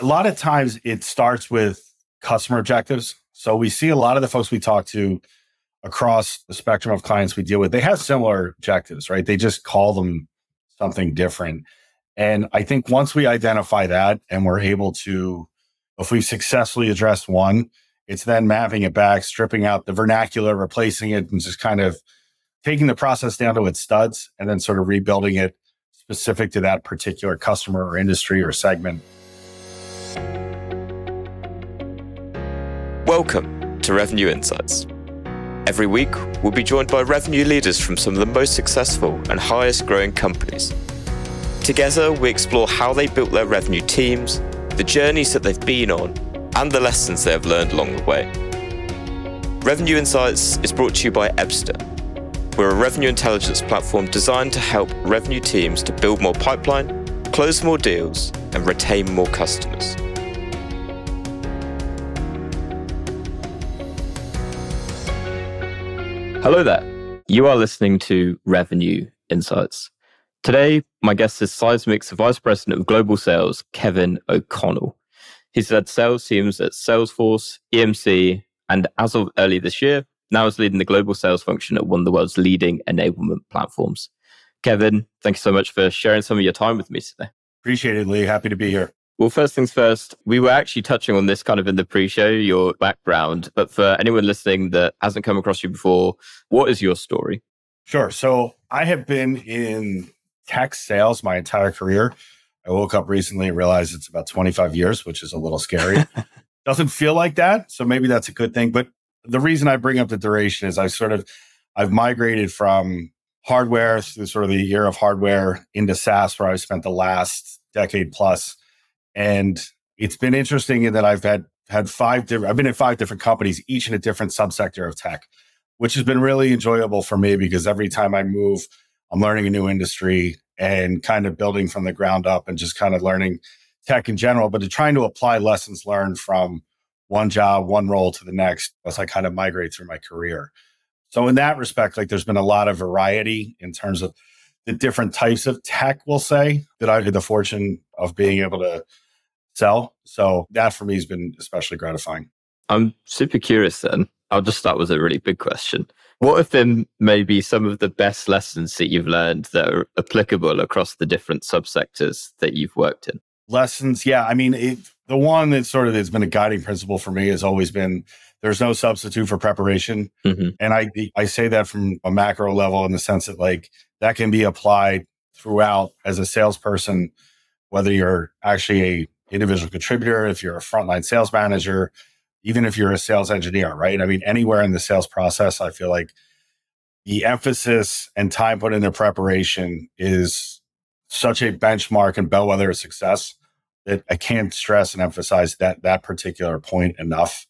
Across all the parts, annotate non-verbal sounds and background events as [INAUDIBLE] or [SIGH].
A lot of times it starts with customer objectives. So we see a lot of the folks we talk to across the spectrum of clients we deal with, they have similar objectives, right? They just call them something different. And I think once we identify that and we're able to, if we've successfully addressed one, it's then mapping it back, stripping out the vernacular, replacing it, and just kind of taking the process down to its studs and then sort of rebuilding it specific to that particular customer or industry or segment. Welcome to Revenue Insights. Every week, we'll be joined by revenue leaders from some of the most successful and highest growing companies. Together, we explore how they built their revenue teams, the journeys that they've been on, and the lessons they have learned along the way. Revenue Insights is brought to you by Ebsta. We're a revenue intelligence platform designed to help revenue teams to build more pipeline, close more deals, and retain more customers. Hello there. You are listening to Revenue Insights. Today, my guest is Seismic's Vice President of Global Sales, Kevin O'Connell. He's led sales teams at Salesforce, EMC, and as of early this year, now is leading the global sales function at one of the world's leading enablement platforms. Kevin, thank you so much for sharing some of your time with me today. Appreciate it, Lee. Happy to be here. Well, first things first, we were actually touching on this kind of in the pre show, your background. But for anyone listening that hasn't come across you before, what is your story? Sure. So I have been in tech sales my entire career. I woke up recently and realized it's about 25 years, which is a little scary. [LAUGHS] Doesn't feel like that. So maybe that's a good thing. But the reason I bring up the duration is I sort of, I've migrated from hardware through sort of the year of hardware into SaaS, where I've spent the last decade plus and it's been interesting in that I've had had five different I've been in five different companies, each in a different subsector of tech, which has been really enjoyable for me because every time I move, I'm learning a new industry and kind of building from the ground up and just kind of learning tech in general, but to trying to apply lessons learned from one job, one role to the next as I kind of migrate through my career. So in that respect, like there's been a lot of variety in terms of the different types of tech, we'll say, that I've had the fortune of being able to sell. So that for me has been especially gratifying. I'm super curious then. I'll just start with a really big question. What have been maybe some of the best lessons that you've learned that are applicable across the different subsectors that you've worked in? Lessons, yeah. I mean, it, the one that sort of has been a guiding principle for me has always been there's no substitute for preparation. Mm-hmm. And I I say that from a macro level in the sense that like that can be applied throughout as a salesperson, whether you're actually a individual contributor, if you're a frontline sales manager, even if you're a sales engineer, right? I mean, anywhere in the sales process, I feel like the emphasis and time put into preparation is such a benchmark and bellwether of success that I can't stress and emphasize that that particular point enough.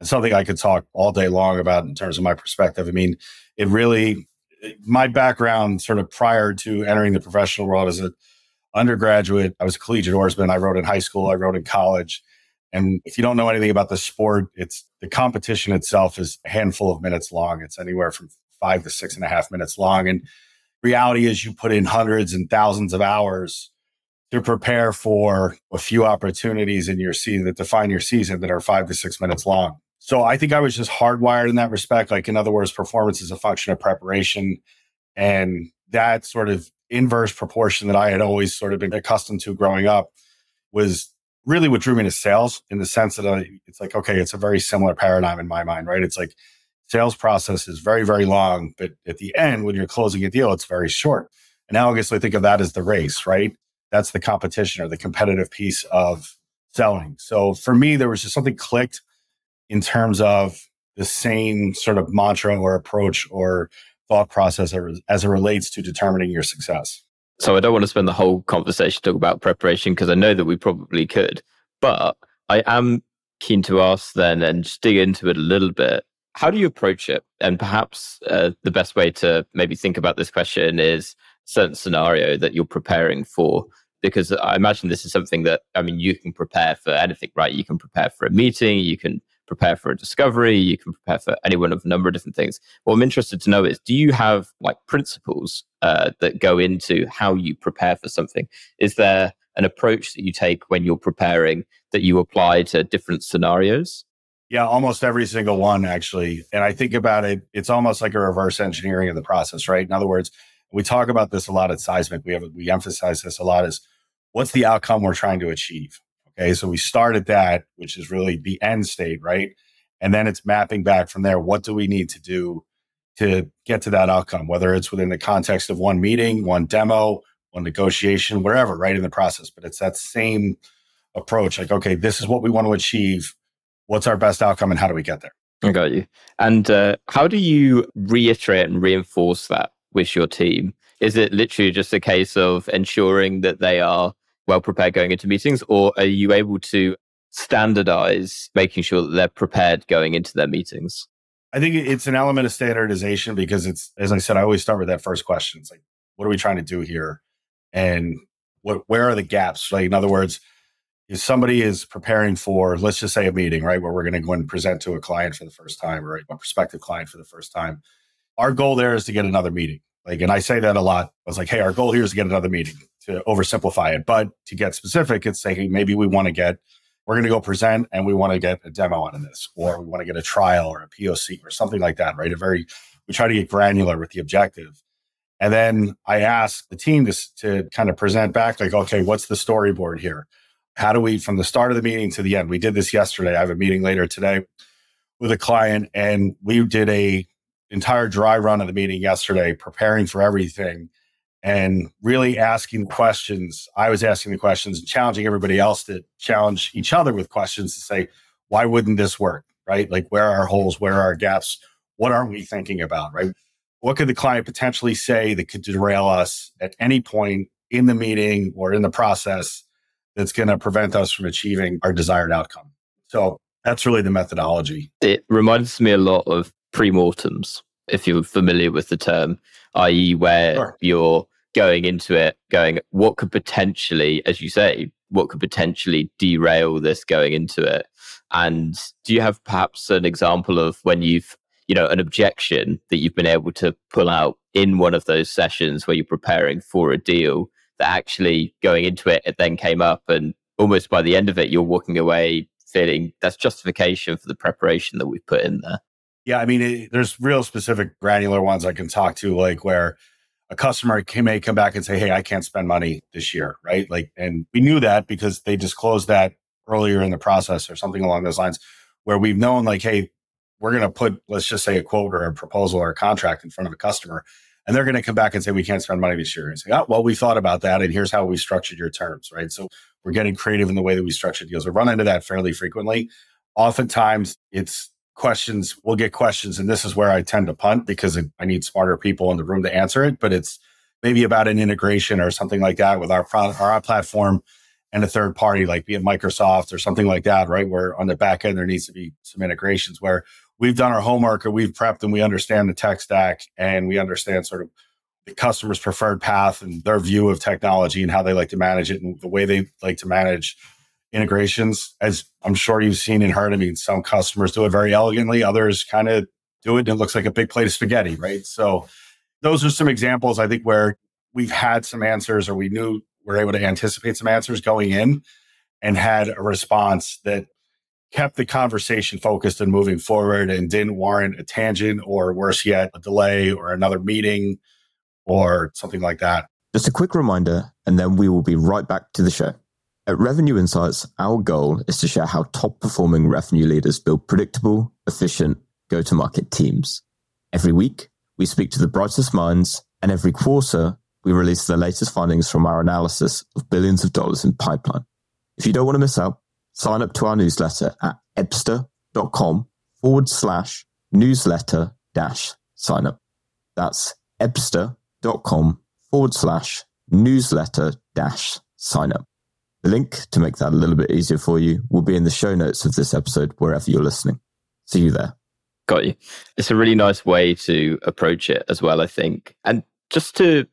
It's something I could talk all day long about in terms of my perspective. I mean, it really, my background sort of prior to entering the professional world as an undergraduate, I was a collegiate oarsman. I rowed in high school, I rowed in college. And if you don't know anything about the sport, it's the competition itself is a handful of minutes long. It's anywhere from five to six and a half minutes long. And reality is you put in hundreds and thousands of hours to prepare for a few opportunities in your season that define your season that are five to six minutes long. So I think I was just hardwired in that respect. Like, in other words, performance is a function of preparation. And that sort of inverse proportion that I had always sort of been accustomed to growing up was really what drew me to sales in the sense that I, it's like, okay, it's a very similar paradigm in my mind, right? It's like sales process is very, very long, but at the end, when you're closing a deal, it's very short. Analogously, think of that as the race, right? That's the competition or the competitive piece of selling. So for me, there was just something clicked in terms of the same sort of mantra or approach or thought process as it relates to determining your success. So I don't want to spend the whole conversation talking about preparation because I know that we probably could, but I am keen to ask then and just dig into it a little bit. How do you approach it? And perhaps uh, the best way to maybe think about this question is certain scenario that you're preparing for because I imagine this is something that I mean you can prepare for anything, right? You can prepare for a meeting, you can prepare for a discovery, you can prepare for any one of a number of different things. What I'm interested to know is do you have like principles uh, that go into how you prepare for something? Is there an approach that you take when you're preparing that you apply to different scenarios? Yeah, almost every single one, actually. And I think about it, it's almost like a reverse engineering of the process, right? In other words, we talk about this a lot at Seismic. We have we emphasize this a lot is what's the outcome we're trying to achieve? Okay. So we start at that, which is really the end state, right? And then it's mapping back from there. What do we need to do to get to that outcome, whether it's within the context of one meeting, one demo, one negotiation, wherever, right in the process. But it's that same approach like, okay, this is what we want to achieve. What's our best outcome and how do we get there? I got you. And uh, how do you reiterate and reinforce that with your team? Is it literally just a case of ensuring that they are well prepared going into meetings, or are you able to standardize making sure that they're prepared going into their meetings? I think it's an element of standardization because it's, as I said, I always start with that first question. It's like, what are we trying to do here? And what, where are the gaps? Like, in other words, if somebody is preparing for, let's just say a meeting, right, where we're going to go and present to a client for the first time or a prospective client for the first time, our goal there is to get another meeting. Like, and I say that a lot. I was like, hey, our goal here is to get another meeting to oversimplify it. But to get specific, it's saying maybe we want to get we're going to go present and we want to get a demo out of this, or we want to get a trial or a POC or something like that, right? A very, we try to get granular with the objective. And then I ask the team to, to kind of present back, like, okay, what's the storyboard here? How do we, from the start of the meeting to the end? We did this yesterday. I have a meeting later today with a client, and we did a entire dry run of the meeting yesterday, preparing for everything and really asking questions. I was asking the questions and challenging everybody else to challenge each other with questions to say, why wouldn't this work? Right? Like, where are our holes? Where are our gaps? What aren't we thinking about? Right? What could the client potentially say that could derail us at any point in the meeting or in the process that's going to prevent us from achieving our desired outcome? So that's really the methodology. It reminds me a lot of pre-mortems if you're familiar with the term, i.e., where sure. you're going into it, going, what could potentially, as you say, what could potentially derail this going into it? And do you have perhaps an example of when you've, you know, an objection that you've been able to pull out in one of those sessions where you're preparing for a deal that actually going into it, it then came up and almost by the end of it, you're walking away feeling that's justification for the preparation that we've put in there? Yeah, I mean, it, there's real specific granular ones I can talk to, like where a customer may come back and say, "Hey, I can't spend money this year," right? Like, and we knew that because they disclosed that earlier in the process or something along those lines, where we've known, like, "Hey, we're going to put, let's just say, a quote or a proposal or a contract in front of a customer." And they're going to come back and say, we can't spend money this year. And say, oh, well, we thought about that. And here's how we structured your terms, right? So we're getting creative in the way that we structure deals. We run into that fairly frequently. Oftentimes, it's questions we'll get questions and this is where i tend to punt because i need smarter people in the room to answer it but it's maybe about an integration or something like that with our product our platform and a third party like be it microsoft or something like that right where on the back end there needs to be some integrations where we've done our homework or we've prepped and we understand the tech stack and we understand sort of the customer's preferred path and their view of technology and how they like to manage it and the way they like to manage integrations, as I'm sure you've seen and heard. I mean, some customers do it very elegantly, others kind of do it and it looks like a big plate of spaghetti, right? So those are some examples I think where we've had some answers or we knew we are able to anticipate some answers going in and had a response that kept the conversation focused and moving forward and didn't warrant a tangent or worse yet, a delay or another meeting or something like that. Just a quick reminder, and then we will be right back to the show. At Revenue Insights, our goal is to share how top performing revenue leaders build predictable, efficient go to market teams. Every week, we speak to the brightest minds, and every quarter, we release the latest findings from our analysis of billions of dollars in pipeline. If you don't want to miss out, sign up to our newsletter at ebsta.com forward slash newsletter dash sign up. That's ebsta.com forward slash newsletter dash sign up. The link to make that a little bit easier for you will be in the show notes of this episode, wherever you're listening. See you there. Got you. It's a really nice way to approach it as well, I think. And just to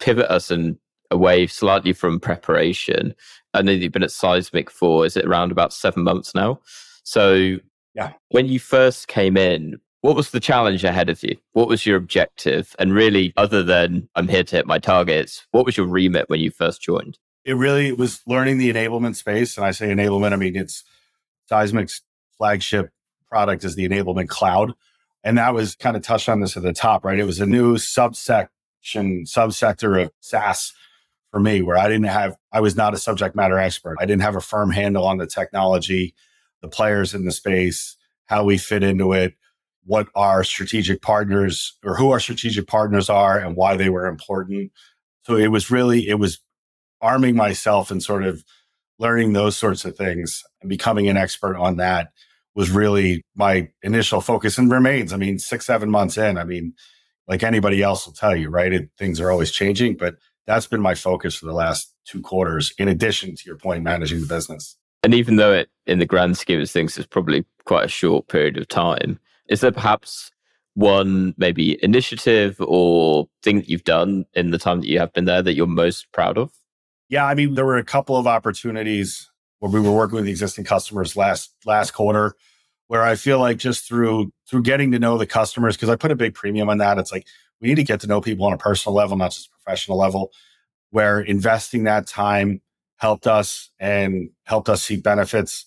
pivot us and away slightly from preparation, And then you've been at Seismic for, is it around about seven months now? So, yeah. When you first came in, what was the challenge ahead of you? What was your objective? And really, other than I'm here to hit my targets, what was your remit when you first joined? it really was learning the enablement space. And I say enablement, I mean, it's Seismic's flagship product is the enablement cloud. And that was kind of touched on this at the top, right? It was a new subsection, subsector of SaaS for me where I didn't have, I was not a subject matter expert. I didn't have a firm handle on the technology, the players in the space, how we fit into it, what our strategic partners or who our strategic partners are and why they were important. So it was really, it was arming myself and sort of learning those sorts of things and becoming an expert on that was really my initial focus and remains. I mean, six, seven months in, I mean, like anybody else will tell you, right? It, things are always changing, but that's been my focus for the last two quarters, in addition to your point, managing the business. And even though it, in the grand scheme of things, is probably quite a short period of time, is there perhaps one maybe initiative or thing that you've done in the time that you have been there that you're most proud of? Yeah, I mean, there were a couple of opportunities where we were working with existing customers last last quarter, where I feel like just through through getting to know the customers, because I put a big premium on that. It's like we need to get to know people on a personal level, not just professional level. Where investing that time helped us and helped us see benefits.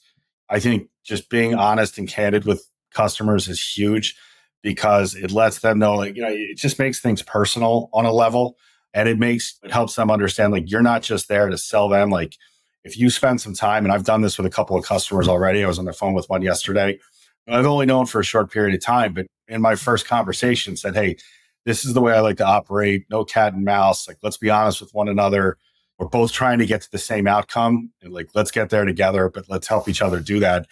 I think just being honest and candid with customers is huge because it lets them know, like, you know, it just makes things personal on a level and it makes, it helps them understand, like, you're not just there to sell them. Like, if you spend some time, and I've done this with a couple of customers already, I was on the phone with one yesterday. I've only known for a short period of time, but in my first conversation said, Hey, this is the way I like to operate. No cat and mouse. Like, let's be honest with one another. We're both trying to get to the same outcome. And like, let's get there together, but let's help each other do that.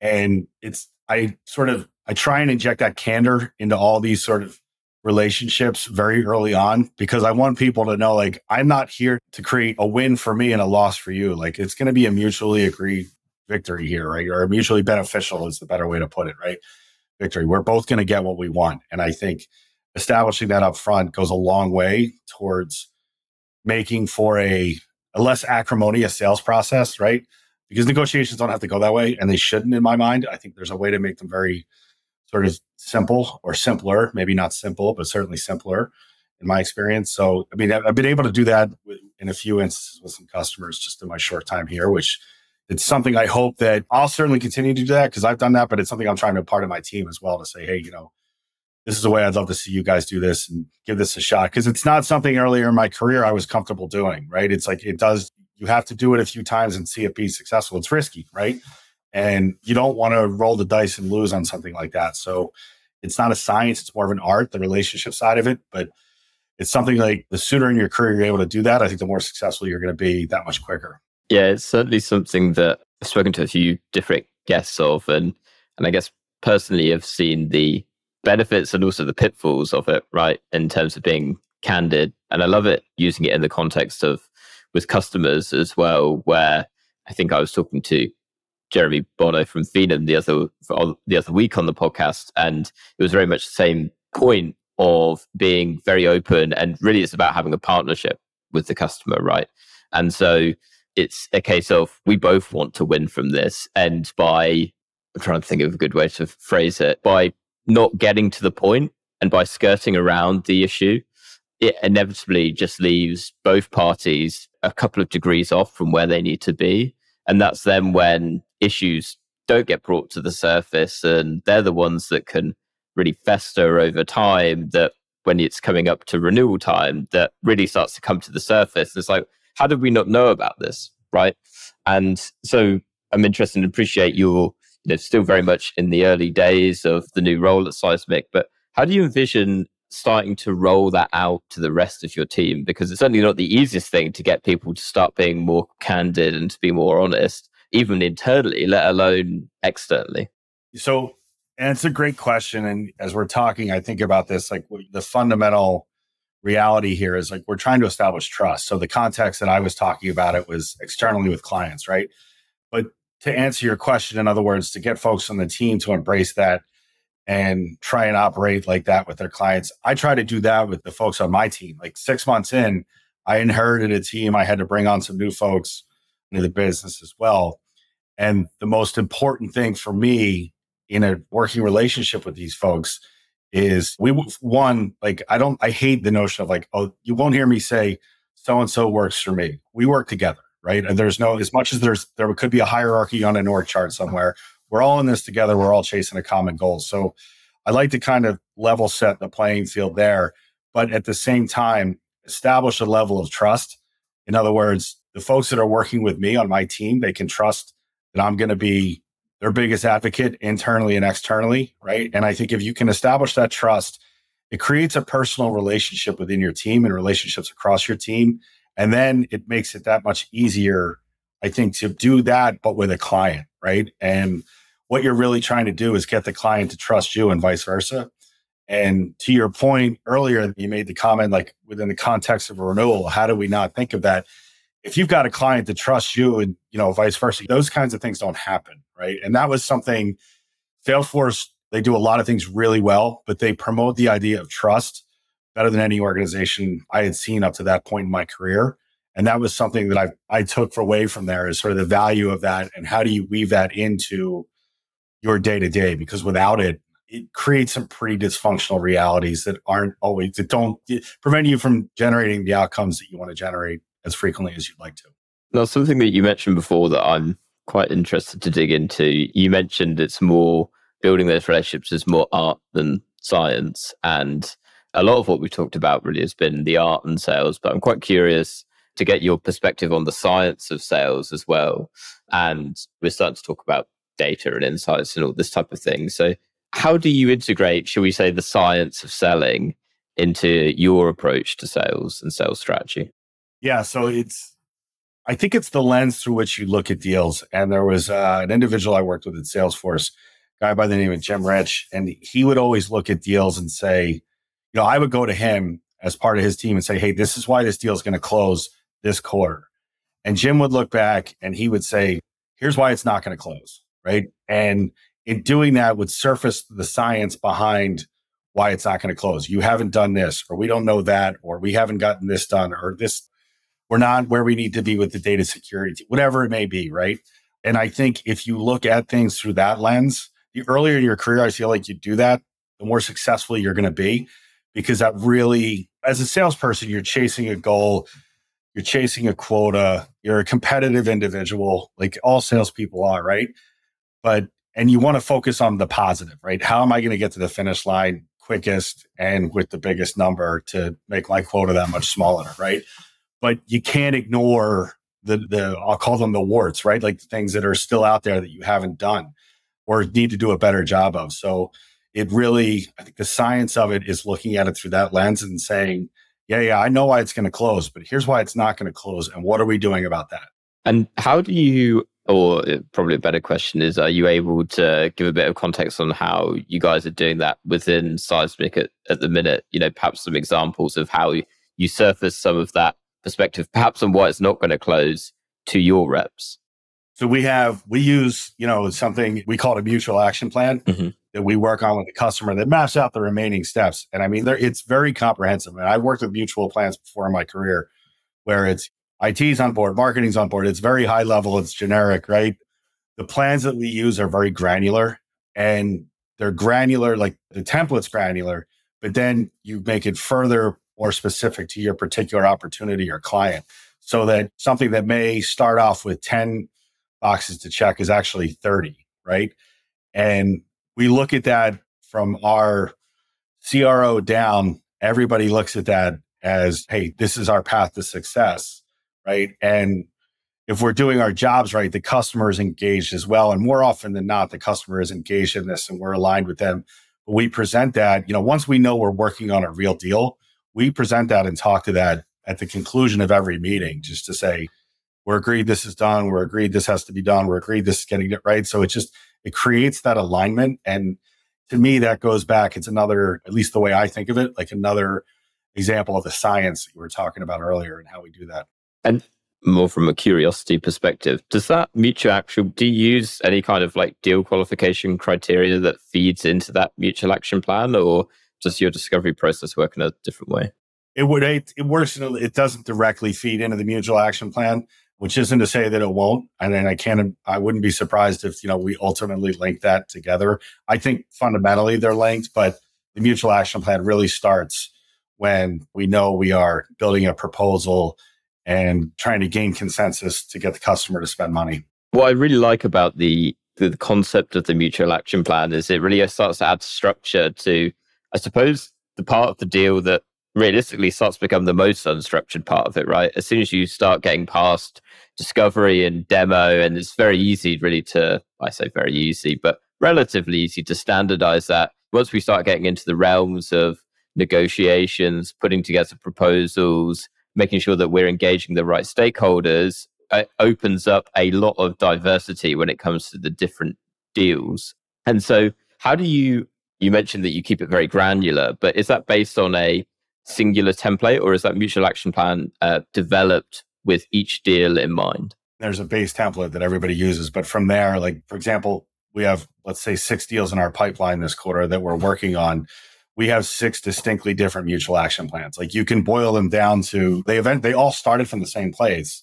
And it's, I sort of, I try and inject that candor into all these sort of relationships very early on because I want people to know, like, I'm not here to create a win for me and a loss for you. Like, it's going to be a mutually agreed victory here, right? Or mutually beneficial is the better way to put it, right? Victory. We're both going to get what we want. And I think establishing that up front goes a long way towards making for a, a less acrimonious sales process, right? Because negotiations don't have to go that way and they shouldn't in my mind. I think there's a way to make them very sort of simple or simpler, maybe not simple, but certainly simpler in my experience. So, I mean, I've been able to do that in a few instances with some customers just in my short time here, which it's something I hope that I'll certainly continue to do that because I've done that, but it's something I'm trying to part of my team as well to say, hey, you know, this is the way I'd love to see you guys do this and give this a shot. Cause it's not something earlier in my career I was comfortable doing, right? It's like it does, you have to do it a few times and see it be successful. It's risky, right? And you don't want to roll the dice and lose on something like that. So it's not a science, it's more of an art, the relationship side of it. But it's something like the sooner in your career you're able to do that, I think the more successful you're going to be that much quicker. Yeah, it's certainly something that I've spoken to a few different guests of and and I guess personally have seen the benefits and also the pitfalls of it, right? In terms of being candid. And I love it using it in the context of with customers as well, where I think I was talking to Jeremy Bono from Phenom the other the other week on the podcast, and it was very much the same point of being very open and really it's about having a partnership with the customer, right? And so it's a case of we both want to win from this, and by I'm trying to think of a good way to phrase it by not getting to the point and by skirting around the issue, it inevitably just leaves both parties a couple of degrees off from where they need to be. And that's then when issues don't get brought to the surface and they're the ones that can really fester over time that when it's coming up to renewal time that really starts to come to the surface. It's like, how did we not know about this? Right. And so I'm interested and appreciate your you know, still very much in the early days of the new role at Seismic, but how do you envision starting to roll that out to the rest of your team? Because it's certainly not the easiest thing to get people to start being more candid and to be more honest, even internally, let alone externally. So, and it's a great question. And as we're talking, I think about this like the fundamental reality here is like we're trying to establish trust. So, the context that I was talking about it was externally with clients, right? But to answer your question, in other words, to get folks on the team to embrace that and try and operate like that with their clients. I try to do that with the folks on my team. Like six months in, I inherited a team. I had to bring on some new folks into the business as well. And the most important thing for me in a working relationship with these folks is we one like I don't I hate the notion of like oh you won't hear me say so and so works for me. We work together, right? And there's no, as much as there's, there could be a hierarchy on an org chart somewhere. We're all in this together. We're all chasing a common goal. So I like to kind of level set the playing field there, but at the same time, establish a level of trust. In other words, the folks that are working with me on my team, they can trust that I'm going to be their biggest advocate internally and externally, right? And I think if you can establish that trust, it creates a personal relationship within your team and relationships across your team. And then it makes it that much easier, I think, to do that, but with a client, right? And what you're really trying to do is get the client to trust you and vice versa. And to your point earlier, you made the comment like within the context of a renewal, how do we not think of that? If you've got a client that trusts you and, you know, vice versa, those kinds of things don't happen, right? And that was something Salesforce, they do a lot of things really well, but they promote the idea of trust better than any organization I had seen up to that point in my career. And that was something that I, I took away from there is sort of the value of that and how do you weave that into your day to day? Because without it, it creates some pretty dysfunctional realities that aren't always that don't prevent you from generating the outcomes that you want to generate as frequently as you'd like to. Now, something that you mentioned before that I'm quite interested to dig into. You mentioned it's more building those relationships is more art than science, and a lot of what we talked about really has been the art and sales. But I'm quite curious to get your perspective on the science of sales as well. And we're starting to talk about data and insights and all this type of thing. So how do you integrate, shall we say, the science of selling into your approach to sales and sales strategy? Yeah, so it's I think it's the lens through which you look at deals. And there was uh, an individual I worked with at Salesforce, guy by the name of Jim Rich, and he would always look at deals and say, you know, I would go to him as part of his team and say, hey, this is why this deal is going to close this quarter. And Jim would look back and he would say, here's why it's not going to close. Right. And in doing that would surface the science behind why it's not going to close. You haven't done this, or we don't know that, or we haven't gotten this done, or this, we're not where we need to be with the data security, whatever it may be, right? And I think if you look at things through that lens, the earlier in your career I feel like you do that, the more successful you're going to be, because that really, as a salesperson, you're chasing a goal, you're chasing a quota, you're a competitive individual, like all salespeople are, right? But and you want to focus on the positive, right? How am I going to get to the finish line quickest and with the biggest number to make my quota that much smaller, right? But you can't ignore the the I'll call them the warts, right? Like the things that are still out there that you haven't done or need to do a better job of. So it really, I think the science of it is looking at it through that lens and saying, yeah, yeah, I know why it's going to close, but here's why it's not going to close. And what are we doing about that? And how do you or uh, probably a better question is are you able to give a bit of context on how you guys are doing that within seismic at, at the minute you know perhaps some examples of how you surface some of that perspective perhaps on why it's not going to close to your reps so we have we use you know something we call it a mutual action plan mm-hmm. That we work on with the customer that maps out the remaining steps and i mean it's very comprehensive and i've worked with mutual plans before in my career where it's IT's on board, marketing's on board. It's very high level, it's generic, right? The plans that we use are very granular and they're granular, like the template's granular, but then you make it further more specific to your particular opportunity or client so that something that may start off with 10 boxes to check is actually 30, right? And we look at that from our CRO down. Everybody looks at that as, hey, this is our path to success right? And if we're doing our jobs right, the customer is engaged as well. And more often than not, the customer is engaged in this and we're aligned with them. But we present that, you know, once we know we're working on a real deal, we present that and talk to that at the conclusion of every meeting, just to say, we're agreed this is done, we're agreed this has to be done, we're agreed this is getting it right. So it just it creates that alignment. And to me, that goes back. It's another, at least the way I think of it, like another example of the science that you were talking about earlier and how we do that. And more from a curiosity perspective, does that mutual action, do you use any kind of like deal qualification criteria that feeds into that mutual action plan or does your discovery process work in a different way? It would, it, it works, in a, it doesn't directly feed into the mutual action plan, which isn't to say that it won't. And then I can't, I wouldn't be surprised if, you know, we ultimately link that together. I think fundamentally they're linked, but the mutual action plan really starts when we know we are building a proposal and trying to gain consensus to get the customer to spend money. What I really like about the the concept of the mutual action plan is it really starts to add structure to, I suppose, the part of the deal that realistically starts to become the most unstructured part of it, right? As soon as you start getting past discovery and demo, and it's very easy really to, I say very easy, but relatively easy to standardize that. Once we start getting into the realms of negotiations, putting together proposals, making sure that we're engaging the right stakeholders, it opens up a lot of diversity when it comes to the different deals. And so, how do you? You mentioned that you keep it very granular, but is that based on a singular template, or is that mutual action plan uh, developed with each deal in mind? There's a base template that everybody uses, but from there, like for example, we have let's say six deals in our pipeline this quarter that we're working on we have six distinctly different mutual action plans. Like you can boil them down to they event they all started from the same place.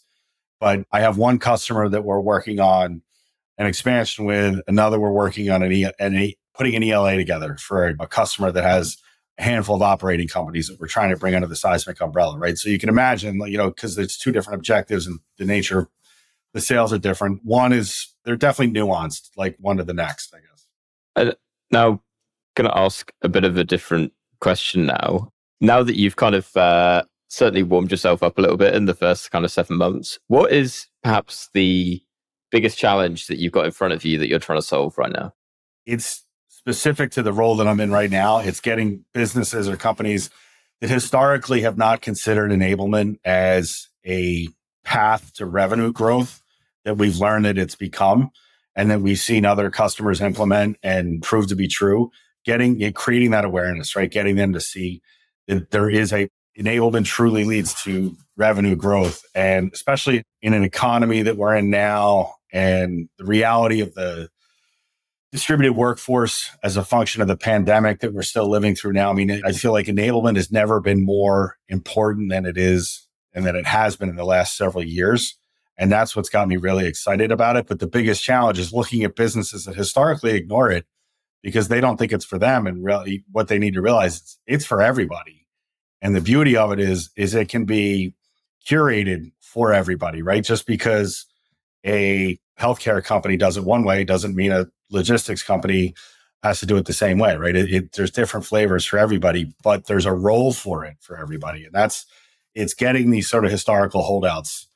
But I have one customer that we're working on an expansion with, another we're working on an, e, an e, putting an ELA together for a, customer that has handful of operating companies that we're trying to bring under the seismic umbrella, right? So you can imagine, you know, because there's two different objectives and the nature the sales are different. One is they're definitely nuanced, like one to the next, I guess. Uh, now, going to ask a bit of a different question now. Now that you've kind of uh, certainly warmed yourself up a little bit in the first kind of seven months, what is perhaps the biggest challenge that you've got in front of you that you're trying to solve right now? It's specific to the role that I'm in right now. It's getting businesses or companies that historically have not considered enablement as a path to revenue growth that we've learned that it's become and that we've seen other customers implement and prove to be true getting creating that awareness, right? Getting them to see that there is a enablement truly leads to revenue growth. And especially in an economy that we're in now and the reality of the distributed workforce as a function of the pandemic that we're still living through now. I mean, I feel like enablement has never been more important than it is and that it has been in the last several years. And that's what's got me really excited about it. But the biggest challenge is looking at businesses that historically ignore it because they don't think it's for them. And really, what they need to realize it's, it's for everybody. And the beauty of it is, is it can be curated for everybody, right? Just because a healthcare company does it one way doesn't mean a logistics company has to do it the same way, right? It, it, there's different flavors for everybody, but there's a role for it for everybody. And that's, it's getting these sort of historical holdouts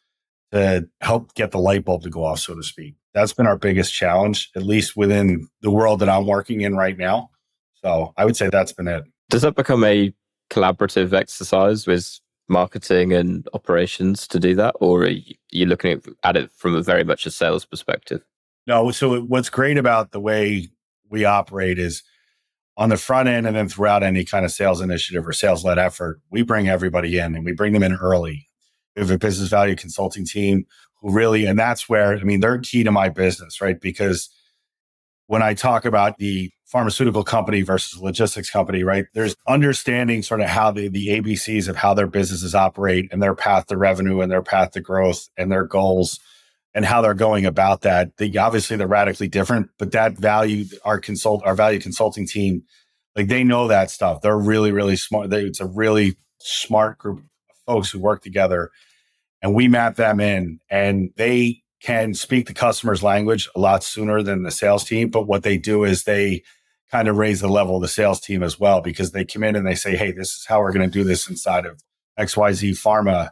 to help get the light bulb to go off, so to speak. That's been our biggest challenge, at least within the world that I'm working in right now. So I would say that's been it. Does that become a collaborative exercise with marketing and operations to do that? Or are you looking at it from a very much a sales perspective? No. So what's great about the way we operate is on the front end and then throughout any kind of sales initiative or sales led effort, we bring everybody in and we bring them in early. We have a business value consulting team who really, and that's where, I mean, they're key to my business, right? Because when I talk about the pharmaceutical company versus logistics company, right? There's understanding sort of how the, the ABCs of how their businesses operate and their path to revenue and their path to growth and their goals and how they're going about that. They obviously they're radically different, but that value, our consult, our value consulting team, like they know that stuff. They're really, really smart. They, it's a really smart group of folks who work together and we map them in and they can speak the customer's language a lot sooner than the sales team. But what they do is they kind of raise the level of the sales team as well because they come in and they say, Hey, this is how we're going to do this inside of XYZ Pharma.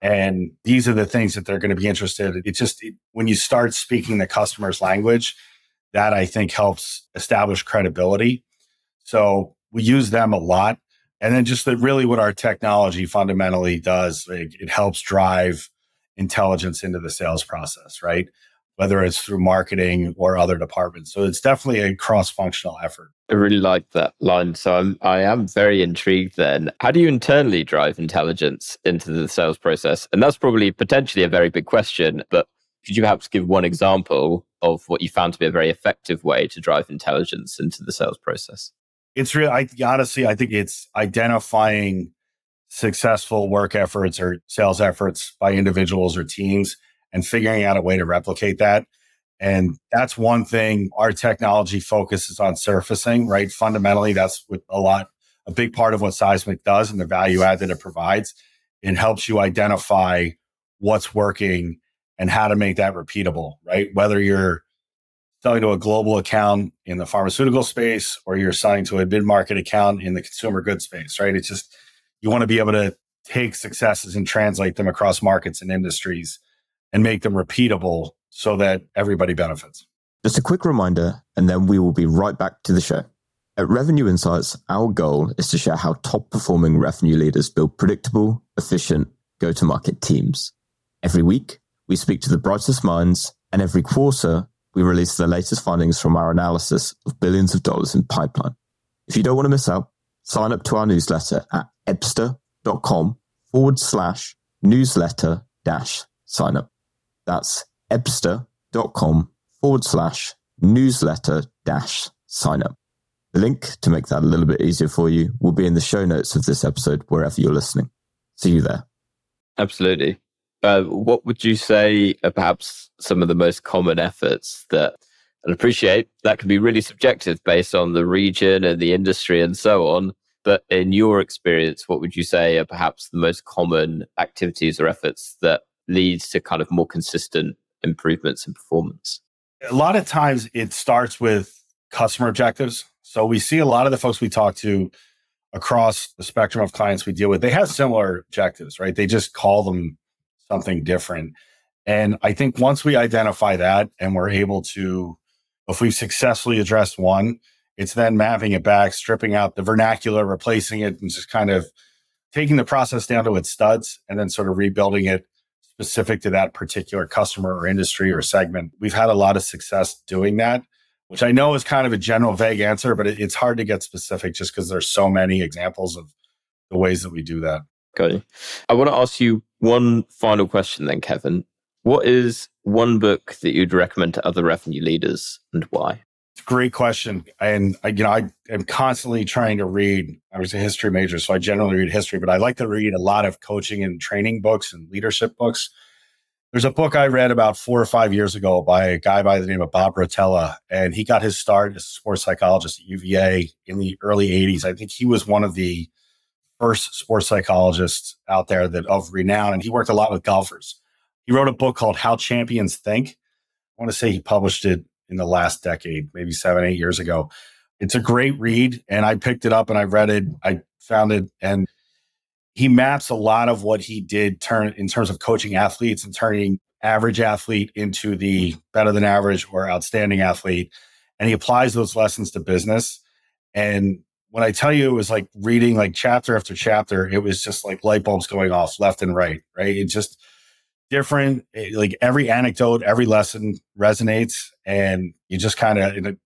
And these are the things that they're going to be interested in. It just, it, when you start speaking the customer's language, that I think helps establish credibility. So we use them a lot. And then just that really what our technology fundamentally does, it, it helps drive intelligence into the sales process, right? Whether it's through marketing or other departments. So it's definitely a cross functional effort. I really like that line. So I'm, I am very intrigued then. How do you internally drive intelligence into the sales process? And that's probably potentially a very big question, but could you perhaps give one example of what you found to be a very effective way to drive intelligence into the sales process? it's real. I honestly, I think it's identifying successful work efforts or sales efforts by individuals or teams and figuring out a way to replicate that. And that's one thing our technology focuses on surfacing, right? Fundamentally, that's a lot a big part of what Seismic does and the value add that it provides. It helps you identify what's working and how to make that repeatable, right? Whether you're selling to a global account in the pharmaceutical space or you're selling to a mid market account in the consumer goods space, right? It's just, you want to be able to take successes and translate them across markets and industries and make them repeatable so that everybody benefits. Just a quick reminder, and then we will be right back to the show. At Revenue Insights, our goal is to share how top performing revenue leaders build predictable, efficient go to market teams. Every week, we speak to the brightest minds, and every quarter, we release the latest findings from our analysis of billions of dollars in pipeline. If you don't want to miss out, sign up to our newsletter at ebsta.com forward slash newsletter dash sign up. That's ebsta.com forward slash newsletter dash sign up. The link to make that a little bit easier for you will be in the show notes of this episode, wherever you're listening. See you there. Absolutely. Uh, what would you say are perhaps some of the most common efforts that and appreciate that can be really subjective based on the region and the industry and so on. But in your experience, what would you say are perhaps the most common activities or efforts that leads to kind of more consistent improvements in performance? A lot of times it starts with customer objectives. So we see a lot of the folks we talk to across the spectrum of clients we deal with, they have similar objectives, right? They just call them something different. And I think once we identify that and we're able to, if we've successfully addressed one, it's then mapping it back, stripping out the vernacular, replacing it, and just kind of taking the process down to its studs and then sort of rebuilding it specific to that particular customer or industry or segment. We've had a lot of success doing that, which I know is kind of a general vague answer, but it's hard to get specific just because there's so many examples of the ways that we do that. Got you. I want to ask you one final question then, Kevin. What is one book that you'd recommend to other revenue leaders and why? Great question. And I, you know, I am constantly trying to read. I was a history major, so I generally read history, but I like to read a lot of coaching and training books and leadership books. There's a book I read about four or five years ago by a guy by the name of Bob Rotella, and he got his start as a sports psychologist at UVA in the early 80s. I think he was one of the first sports psychologists out there that of renown, and he worked a lot with golfers. He wrote a book called How Champions Think. I want to say he published it in the last decade, maybe seven, eight years ago. It's a great read, and I picked it up and I read it. I found it, and he maps a lot of what he did turn in terms of coaching athletes and turning average athlete into the better than average or outstanding athlete. And he applies those lessons to business. And when I tell you it was like reading like chapter after chapter, it was just like light bulbs going off left and right, right? It just different, it, like every anecdote, every lesson resonates, and you just kind of,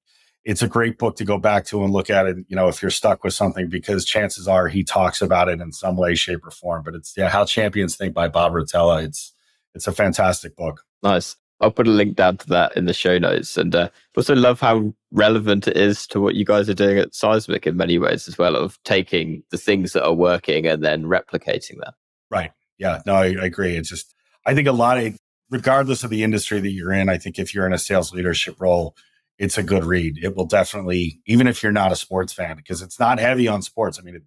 it's a great book to go back to and look at it, you know, if you're stuck with something, because chances are he talks about it in some way, shape, or form. But it's, yeah, How Champions Think by Bob Rotella. It's, it's a fantastic book. Nice. I'll put a link down to that in the show notes. And uh, also love how relevant it is to what you guys are doing at Seismic in many ways as well, of taking the things that are working and then replicating that. Right. Yeah. No, I, I agree. It's just, I think a lot of, regardless of the industry that you're in, I think if you're in a sales leadership role, it's a good read. It will definitely, even if you're not a sports fan, because it's not heavy on sports. I mean, it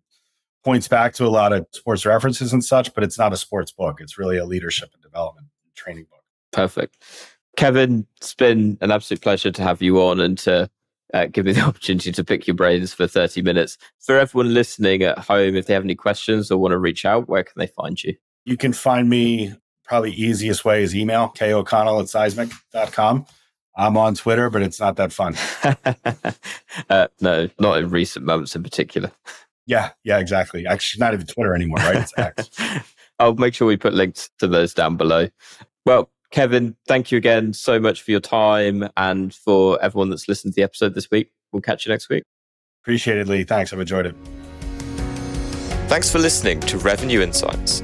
points back to a lot of sports references and such, but it's not a sports book. It's really a leadership and development training book. Perfect. Kevin, it's been an absolute pleasure to have you on and to uh, give me the [LAUGHS] opportunity to pick your brains for 30 minutes. For everyone listening at home, if they have any questions or want to reach out, where can they find you? You can find me probably easiest way is email, koconnell at seismic.com. I'm on Twitter, but it's not that fun. [LAUGHS] uh, no, not in recent months in particular. Yeah, yeah, exactly. Actually, not even Twitter anymore, right? It's X. [LAUGHS] I'll make sure we put links to those down below. Well, Kevin, thank you again so much for your time and for everyone that's listened to the episode this week. We'll catch you next week. Appreciate it, Lee. Thanks. I've enjoyed it. Thanks for listening to Revenue Insights.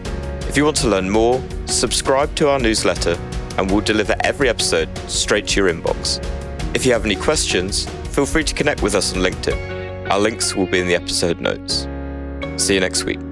If you want to learn more, subscribe to our newsletter and we'll deliver every episode straight to your inbox. If you have any questions, feel free to connect with us on LinkedIn. Our links will be in the episode notes. See you next week.